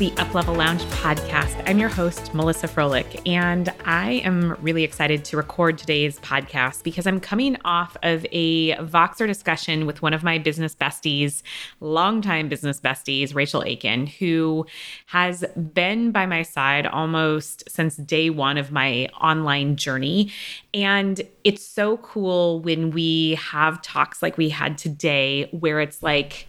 the Uplevel Lounge podcast. I'm your host, Melissa Froehlich, and I am really excited to record today's podcast because I'm coming off of a Voxer discussion with one of my business besties, longtime business besties, Rachel Aiken, who has been by my side almost since day one of my online journey. And it's so cool when we have talks like we had today, where it's like,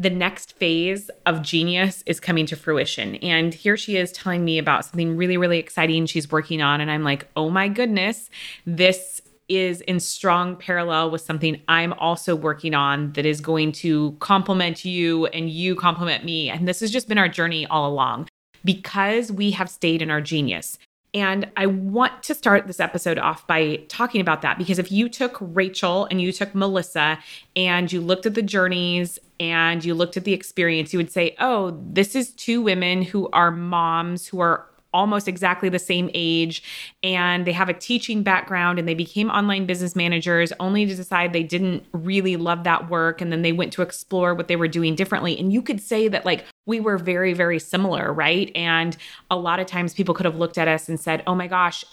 the next phase of genius is coming to fruition. And here she is telling me about something really, really exciting she's working on. And I'm like, oh my goodness, this is in strong parallel with something I'm also working on that is going to complement you and you complement me. And this has just been our journey all along because we have stayed in our genius. And I want to start this episode off by talking about that because if you took Rachel and you took Melissa and you looked at the journeys and you looked at the experience, you would say, oh, this is two women who are moms who are almost exactly the same age and they have a teaching background and they became online business managers only to decide they didn't really love that work and then they went to explore what they were doing differently. And you could say that like we were very very similar right? And a lot of times people could have looked at us and said oh my gosh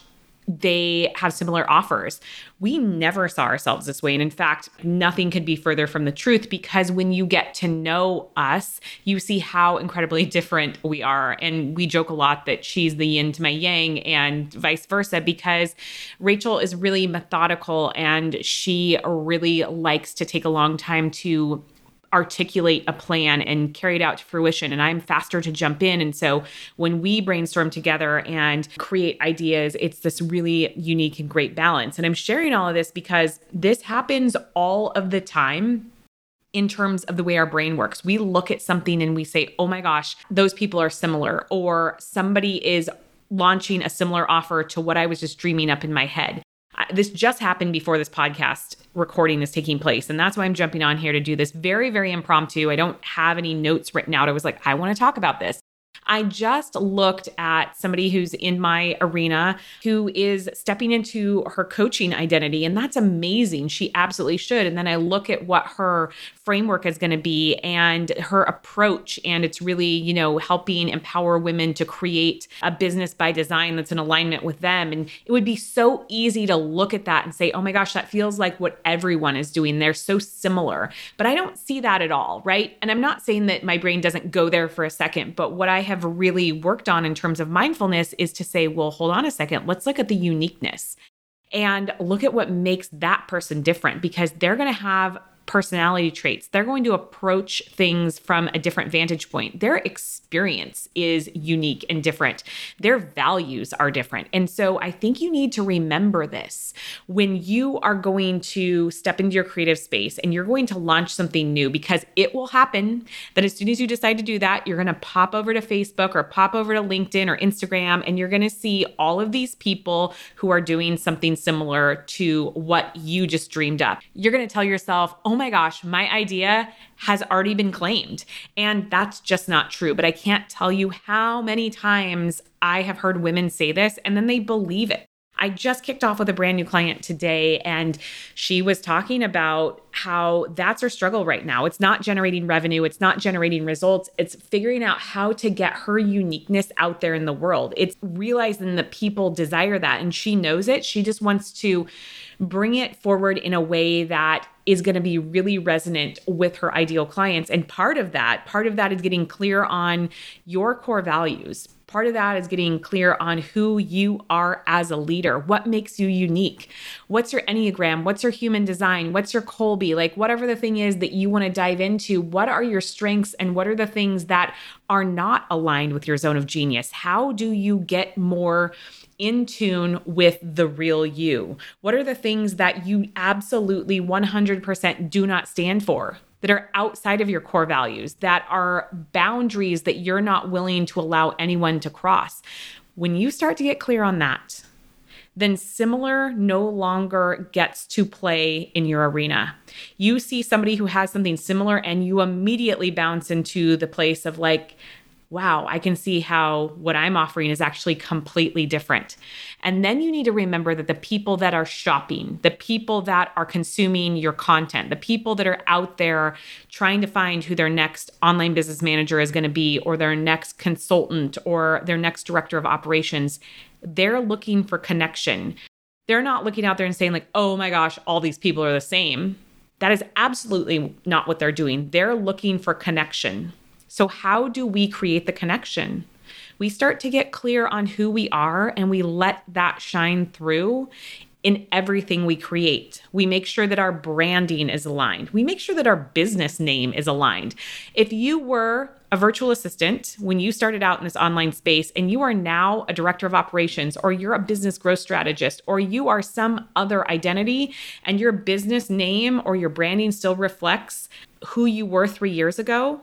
they have similar offers. We never saw ourselves this way. And in fact, nothing could be further from the truth because when you get to know us, you see how incredibly different we are. And we joke a lot that she's the yin to my yang and vice versa because Rachel is really methodical and she really likes to take a long time to articulate a plan and carry it out to fruition and I'm faster to jump in. And so when we brainstorm together and create ideas it's this really unique and great balance. And I'm sharing all of this because this happens all of the time in terms of the way our brain works. We look at something and we say, "Oh my gosh, those people are similar," or somebody is launching a similar offer to what I was just dreaming up in my head this just happened before this podcast recording is taking place. And that's why I'm jumping on here to do this very, very impromptu. I don't have any notes written out. I was like, I want to talk about this. I just looked at somebody who's in my arena who is stepping into her coaching identity, and that's amazing. She absolutely should. And then I look at what her framework is going to be and her approach, and it's really, you know, helping empower women to create a business by design that's in alignment with them. And it would be so easy to look at that and say, oh my gosh, that feels like what everyone is doing. They're so similar. But I don't see that at all, right? And I'm not saying that my brain doesn't go there for a second, but what I have really worked on in terms of mindfulness is to say, well, hold on a second, let's look at the uniqueness and look at what makes that person different because they're going to have personality traits. They're going to approach things from a different vantage point. Their experience is unique and different. Their values are different. And so I think you need to remember this when you are going to step into your creative space and you're going to launch something new because it will happen that as soon as you decide to do that, you're going to pop over to Facebook or pop over to LinkedIn or Instagram and you're going to see all of these people who are doing something similar to what you just dreamed up. You're going to tell yourself, "Oh my gosh, my idea has already been claimed. And that's just not true. But I can't tell you how many times I have heard women say this and then they believe it. I just kicked off with a brand new client today, and she was talking about how that's her struggle right now. It's not generating revenue, it's not generating results, it's figuring out how to get her uniqueness out there in the world. It's realizing that people desire that, and she knows it. She just wants to bring it forward in a way that is going to be really resonant with her ideal clients. And part of that, part of that is getting clear on your core values Part of that is getting clear on who you are as a leader. What makes you unique? What's your Enneagram? What's your human design? What's your Kolbe? Like, whatever the thing is that you want to dive into, what are your strengths and what are the things that are not aligned with your zone of genius? How do you get more in tune with the real you? What are the things that you absolutely 100% do not stand for? That are outside of your core values, that are boundaries that you're not willing to allow anyone to cross. When you start to get clear on that, then similar no longer gets to play in your arena. You see somebody who has something similar and you immediately bounce into the place of like, wow, I can see how what I'm offering is actually completely different. And then you need to remember that the people that are shopping, the people that are consuming your content, the people that are out there trying to find who their next online business manager is going to be, or their next consultant, or their next director of operations, they're looking for connection. They're not looking out there and saying, like, oh my gosh, all these people are the same. That is absolutely not what they're doing. They're looking for connection. So, how do we create the connection? We start to get clear on who we are and we let that shine through in everything we create. We make sure that our branding is aligned. We make sure that our business name is aligned. If you were a virtual assistant when you started out in this online space and you are now a director of operations or you're a business growth strategist or you are some other identity and your business name or your branding still reflects who you were 3 years ago,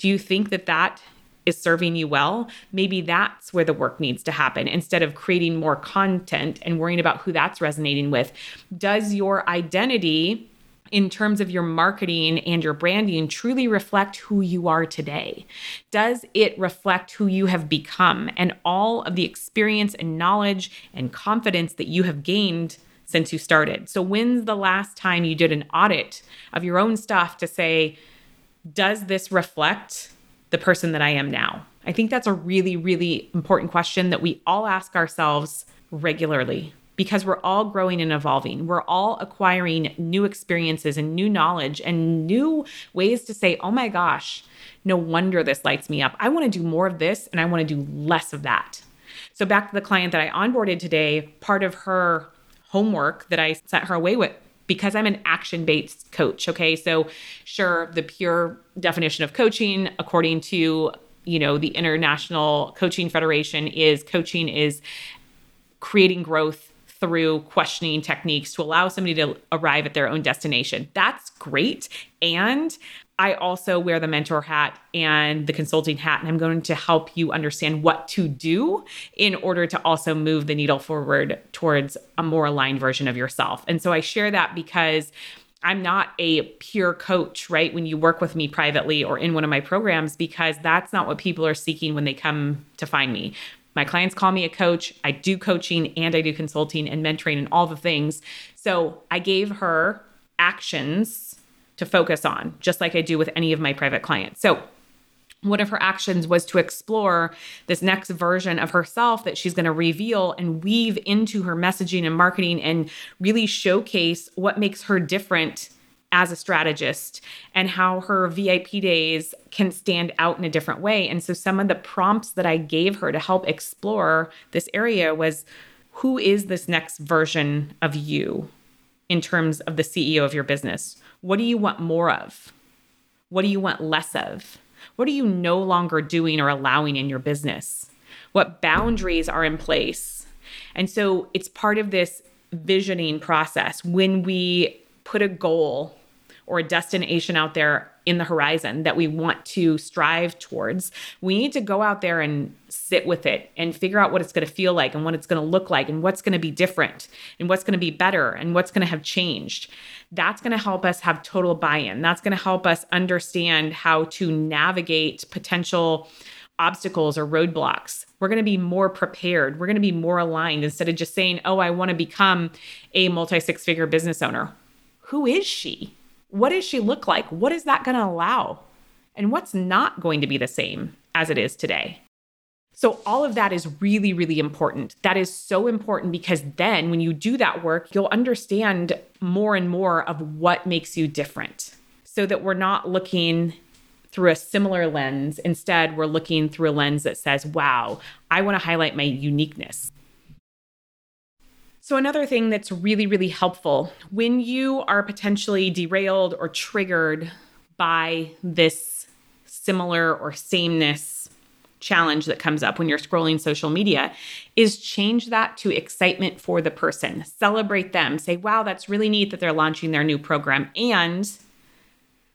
do you think that that is serving you well? Maybe that's where the work needs to happen instead of creating more content and worrying about who that's resonating with. Does your identity in terms of your marketing and your branding truly reflect who you are today? Does it reflect who you have become and all of the experience and knowledge and confidence that you have gained since you started? So, when's the last time you did an audit of your own stuff to say, does this reflect the person that I am now? I think that's a really, really important question that we all ask ourselves regularly because we're all growing and evolving. We're all acquiring new experiences and new knowledge and new ways to say, oh my gosh, no wonder this lights me up. I want to do more of this and I want to do less of that. So, back to the client that I onboarded today, part of her homework that I sent her away with because I'm an action based coach. Okay. So, sure, the pure definition of coaching, according to you know the international coaching federation is coaching is creating growth through questioning techniques to allow somebody to arrive at their own destination. That's great. And I also wear the mentor hat and the consulting hat, and I'm going to help you understand what to do in order to also move the needle forward towards a more aligned version of yourself. And so I share that because I'm not a pure coach, right? When you work with me privately or in one of my programs, because that's not what people are seeking when they come to find me. My clients call me a coach. I do coaching and I do consulting and mentoring and all the things. So I gave her actions to focus on, just like I do with any of my private clients. So, one of her actions was to explore this next version of herself that she's going to reveal and weave into her messaging and marketing and really showcase what makes her different as a strategist and how her VIP days can stand out in a different way. And so, some of the prompts that I gave her to help explore this area was who is this next version of you in terms of the CEO of your business? What do you want more of? What do you want less of? What are you no longer doing or allowing in your business? What boundaries are in place? And so it's part of this visioning process when we put a goal or a destination out there in the horizon that we want to strive towards, we need to go out there and sit with it and figure out what it's going to feel like and what it's going to look like and what's going to be different and what's going to be better and what's going to have changed. That's going to help us have total buy in. That's going to help us understand how to navigate potential obstacles or roadblocks. We're going to be more prepared. We're going to be more aligned instead of just saying, oh, I want to become a multi six figure business owner. Who is she? What does she look like? What is that going to allow? And what's not going to be the same as it is today? So, all of that is really, really important. That is so important because then when you do that work, you'll understand more and more of what makes you different so that we're not looking through a similar lens. Instead, we're looking through a lens that says, wow, I want to highlight my uniqueness. So, another thing that's really, really helpful when you are potentially derailed or triggered by this similar or sameness challenge that comes up when you're scrolling social media is change that to excitement for the person. Celebrate them. Say, wow, that's really neat that they're launching their new program. And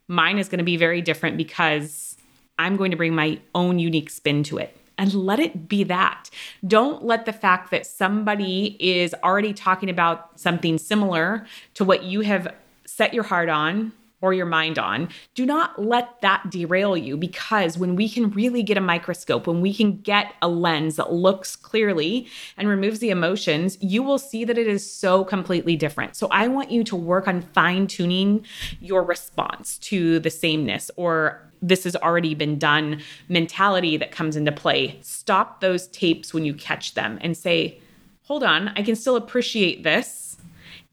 mine is going to be very different because I'm going to bring my own unique spin to it. And let it be that. Don't let the fact that somebody is already talking about something similar to what you have set your heart on or your mind on, do not let that derail you because when we can really get a microscope, when we can get a lens that looks clearly and removes the emotions, you will see that it is so completely different. So I want you to work on fine tuning your response to the sameness or this has already been done mentality that comes into play. Stop those tapes when you catch them and say, hold on, I can still appreciate this.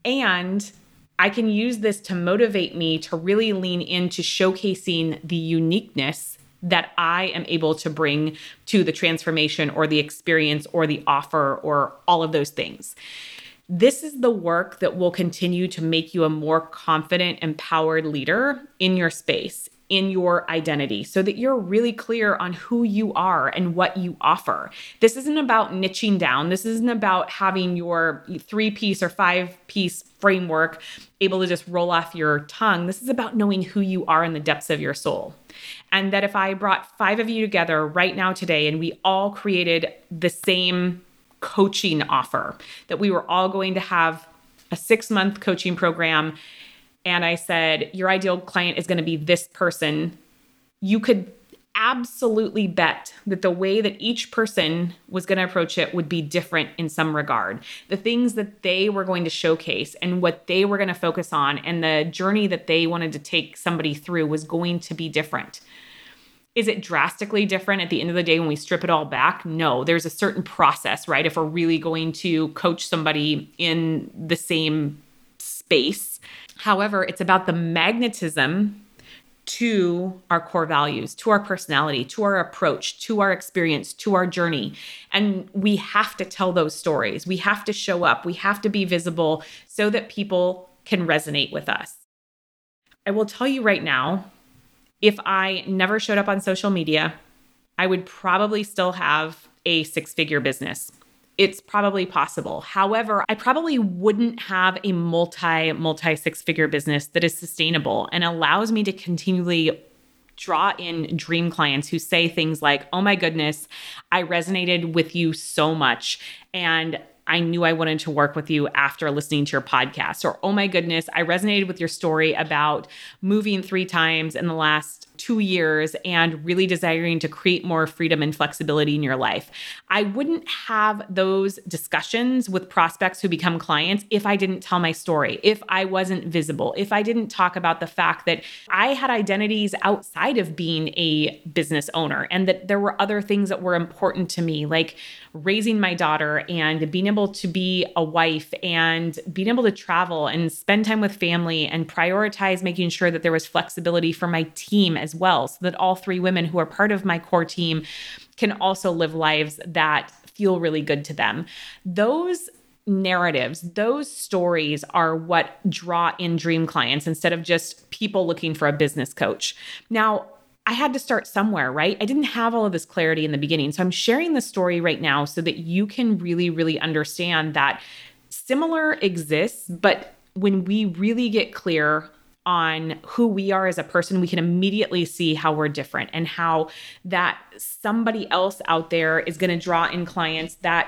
And I can use this to motivate me to really lean into showcasing the uniqueness that I am able to bring to the transformation or the experience or the offer or all of those things. This is the work that will continue to make you a more confident, empowered leader in your space in your identity so that you're really clear on who you are and what you offer. This isn't about niching down. This isn't about having your three piece or five piece framework able to just roll off your tongue. This is about knowing who you are in the depths of your soul. And that if I brought five of you together right now today and we all created the same coaching offer, that we were all going to have a six month coaching program and I said, Your ideal client is going to be this person, you could absolutely bet that the way that each person was going to approach it would be different in some regard. The things that they were going to showcase and what they were going to focus on and the journey that they wanted to take somebody through was going to be different. Is it drastically different at the end of the day when we strip it all back? No, there's a certain process, right? If we're really going to coach somebody in the same space However, it's about the magnetism to our core values, to our personality, to our approach, to our experience, to our journey. And we have to tell those stories. We have to show up. We have to be visible so that people can resonate with us. I will tell you right now if I never showed up on social media, I would probably still have a six figure business it's probably possible. However, I probably wouldn't have a multi, multi six figure business that is sustainable and allows me to continually draw in dream clients who say things like, Oh my goodness, I resonated with you so much. And I knew I wanted to work with you after listening to your podcast. Or, oh my goodness, I resonated with your story about moving three times in the last two years and really desiring to create more freedom and flexibility in your life. I wouldn't have those discussions with prospects who become clients if I didn't tell my story, if I wasn't visible, if I didn't talk about the fact that I had identities outside of being a business owner and that there were other things that were important to me, like raising my daughter and being able to be a wife and being able to travel and spend time with family and prioritize making sure that there was flexibility for my team as well, so that all three women who are part of my core team can also live lives that feel really good to them. Those narratives, those stories are what draw in dream clients instead of just people looking for a business coach. Now, I had to start somewhere, right? I didn't have all of this clarity in the beginning. So I'm sharing the story right now so that you can really, really understand that similar exists, but when we really get clear on who we are as a person, we can immediately see how we're different and how that somebody else out there is going to draw in clients that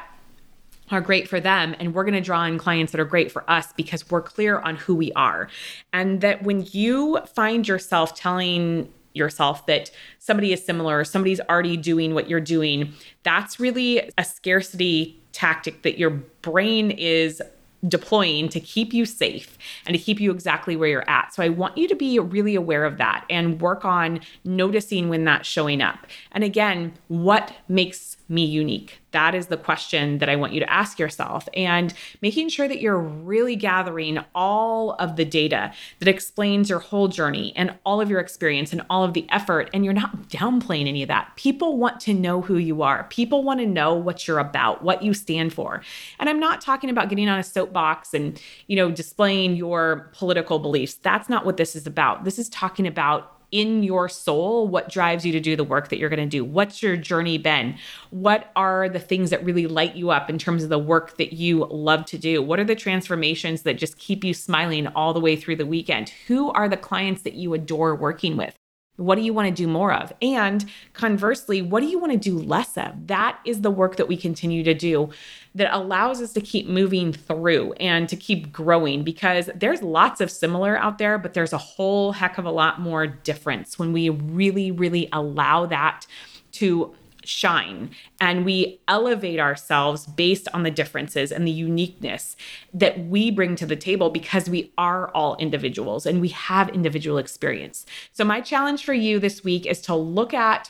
are great for them and we're going to draw in clients that are great for us because we're clear on who we are. And that when you find yourself telling yourself that somebody is similar somebody's already doing what you're doing that's really a scarcity tactic that your brain is deploying to keep you safe and to keep you exactly where you're at. So I want you to be really aware of that and work on noticing when that's showing up. And again, what makes me unique? That is the question that I want you to ask yourself. And making sure that you're really gathering all of the data that explains your whole journey and all of your experience and all of the effort. And you're not downplaying any of that. People want to know who you are, people want to know what you're about, what you stand for. And I'm not talking about getting on a soapbox and, you know, displaying your political beliefs. That's not what this is about. This is talking about in your soul what drives you to do the work that you're going to do. What's your journey been? What are the things that really light you up in terms of the work that you love to do? What are the transformations that just keep you smiling all the way through the weekend? Who are the clients that you adore working with what do you want to do more of? And conversely, what do you want to do less of? That is the work that we continue to do that allows us to keep moving through and to keep growing because there's lots of similar out there, but there's a whole heck of a lot more difference when we really, really allow that to shine and we elevate ourselves based on the differences and the uniqueness that we bring to the table because we are all individuals and we have individual experience. So, my challenge for you this week is to look at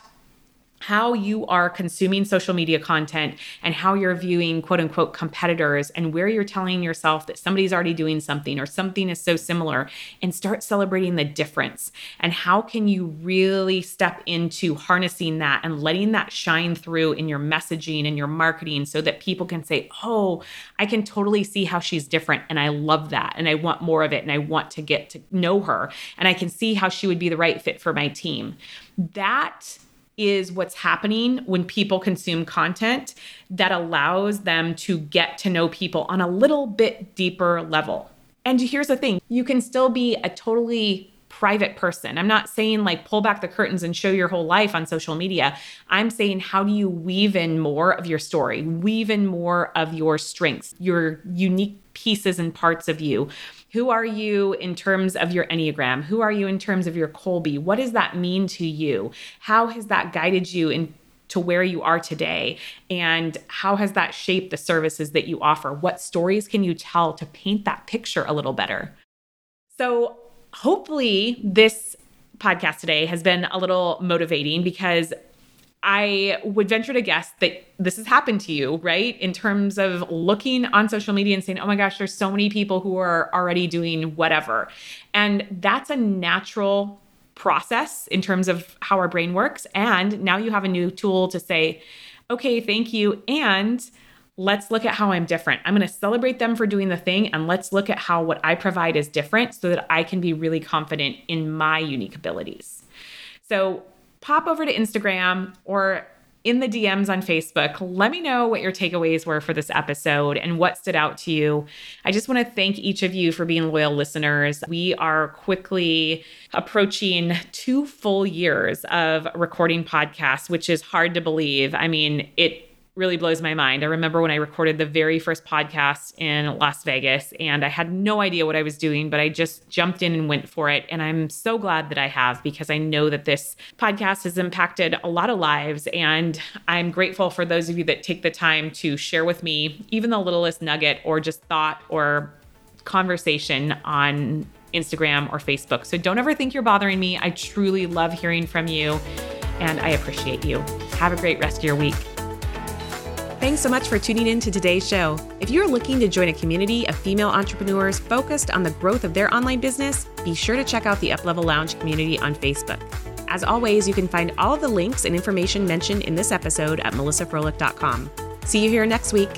how you are consuming social media content and how you're viewing quote unquote competitors and where you're telling yourself that somebody's already doing something or something is so similar and start celebrating the difference. And how can you really step into harnessing that and letting that shine through in your messaging and your marketing so that people can say, oh, I can totally see how she's different and I love that and I want more of it and I want to get to know her and I can see how she would be the right fit for my team. That is what's happening when people consume content that allows them to get to know people on a little bit deeper level. And here's the thing you can still be a totally private person. I'm not saying like pull back the curtains and show your whole life on social media. I'm saying how do you weave in more of your story, weave in more of your strengths, your unique pieces and parts of you who are you in terms of your Enneagram? Who are you in terms of your Kolbe? What does that mean to you? How has that guided you in to where you are today and how has that shaped the services that you offer what stories can you tell to paint that picture a little better so hopefully this podcast today has been a little motivating because I would venture to guess that this has happened to you, right? In terms of looking on social media and saying, oh my gosh, there's so many people who are already doing whatever. And that's a natural process in terms of how our brain works. And now you have a new tool to say, okay, thank you. And let's look at how I'm different. I'm going to celebrate them for doing the thing and let's look at how what I provide is different so that I can be really confident in my unique abilities. So, pop over to Instagram or in the DMs on Facebook. Let me know what your takeaways were for this episode and what stood out to you. I just want to thank each of you for being loyal listeners. We are quickly approaching two full years of recording podcasts, which is hard to believe. I mean, it really blows my mind. I remember when I recorded the very first podcast in Las Vegas and I had no idea what I was doing, but I just jumped in and went for it. And I'm so glad that I have because I know that this podcast has impacted a lot of lives. And I'm grateful for those of you that take the time to share with me even the littlest nugget or just thought or conversation on Instagram or Facebook. So don't ever think you're bothering me. I truly love hearing from you and I appreciate you. Have a great rest of your week. Thanks so much for tuning in to today's show. If you're looking to join a community of female entrepreneurs focused on the growth of their online business, be sure to check out the Uplevel Lounge community on Facebook. As always, you can find all the links and information mentioned in this episode at melissafroehlich.com. See you here next week.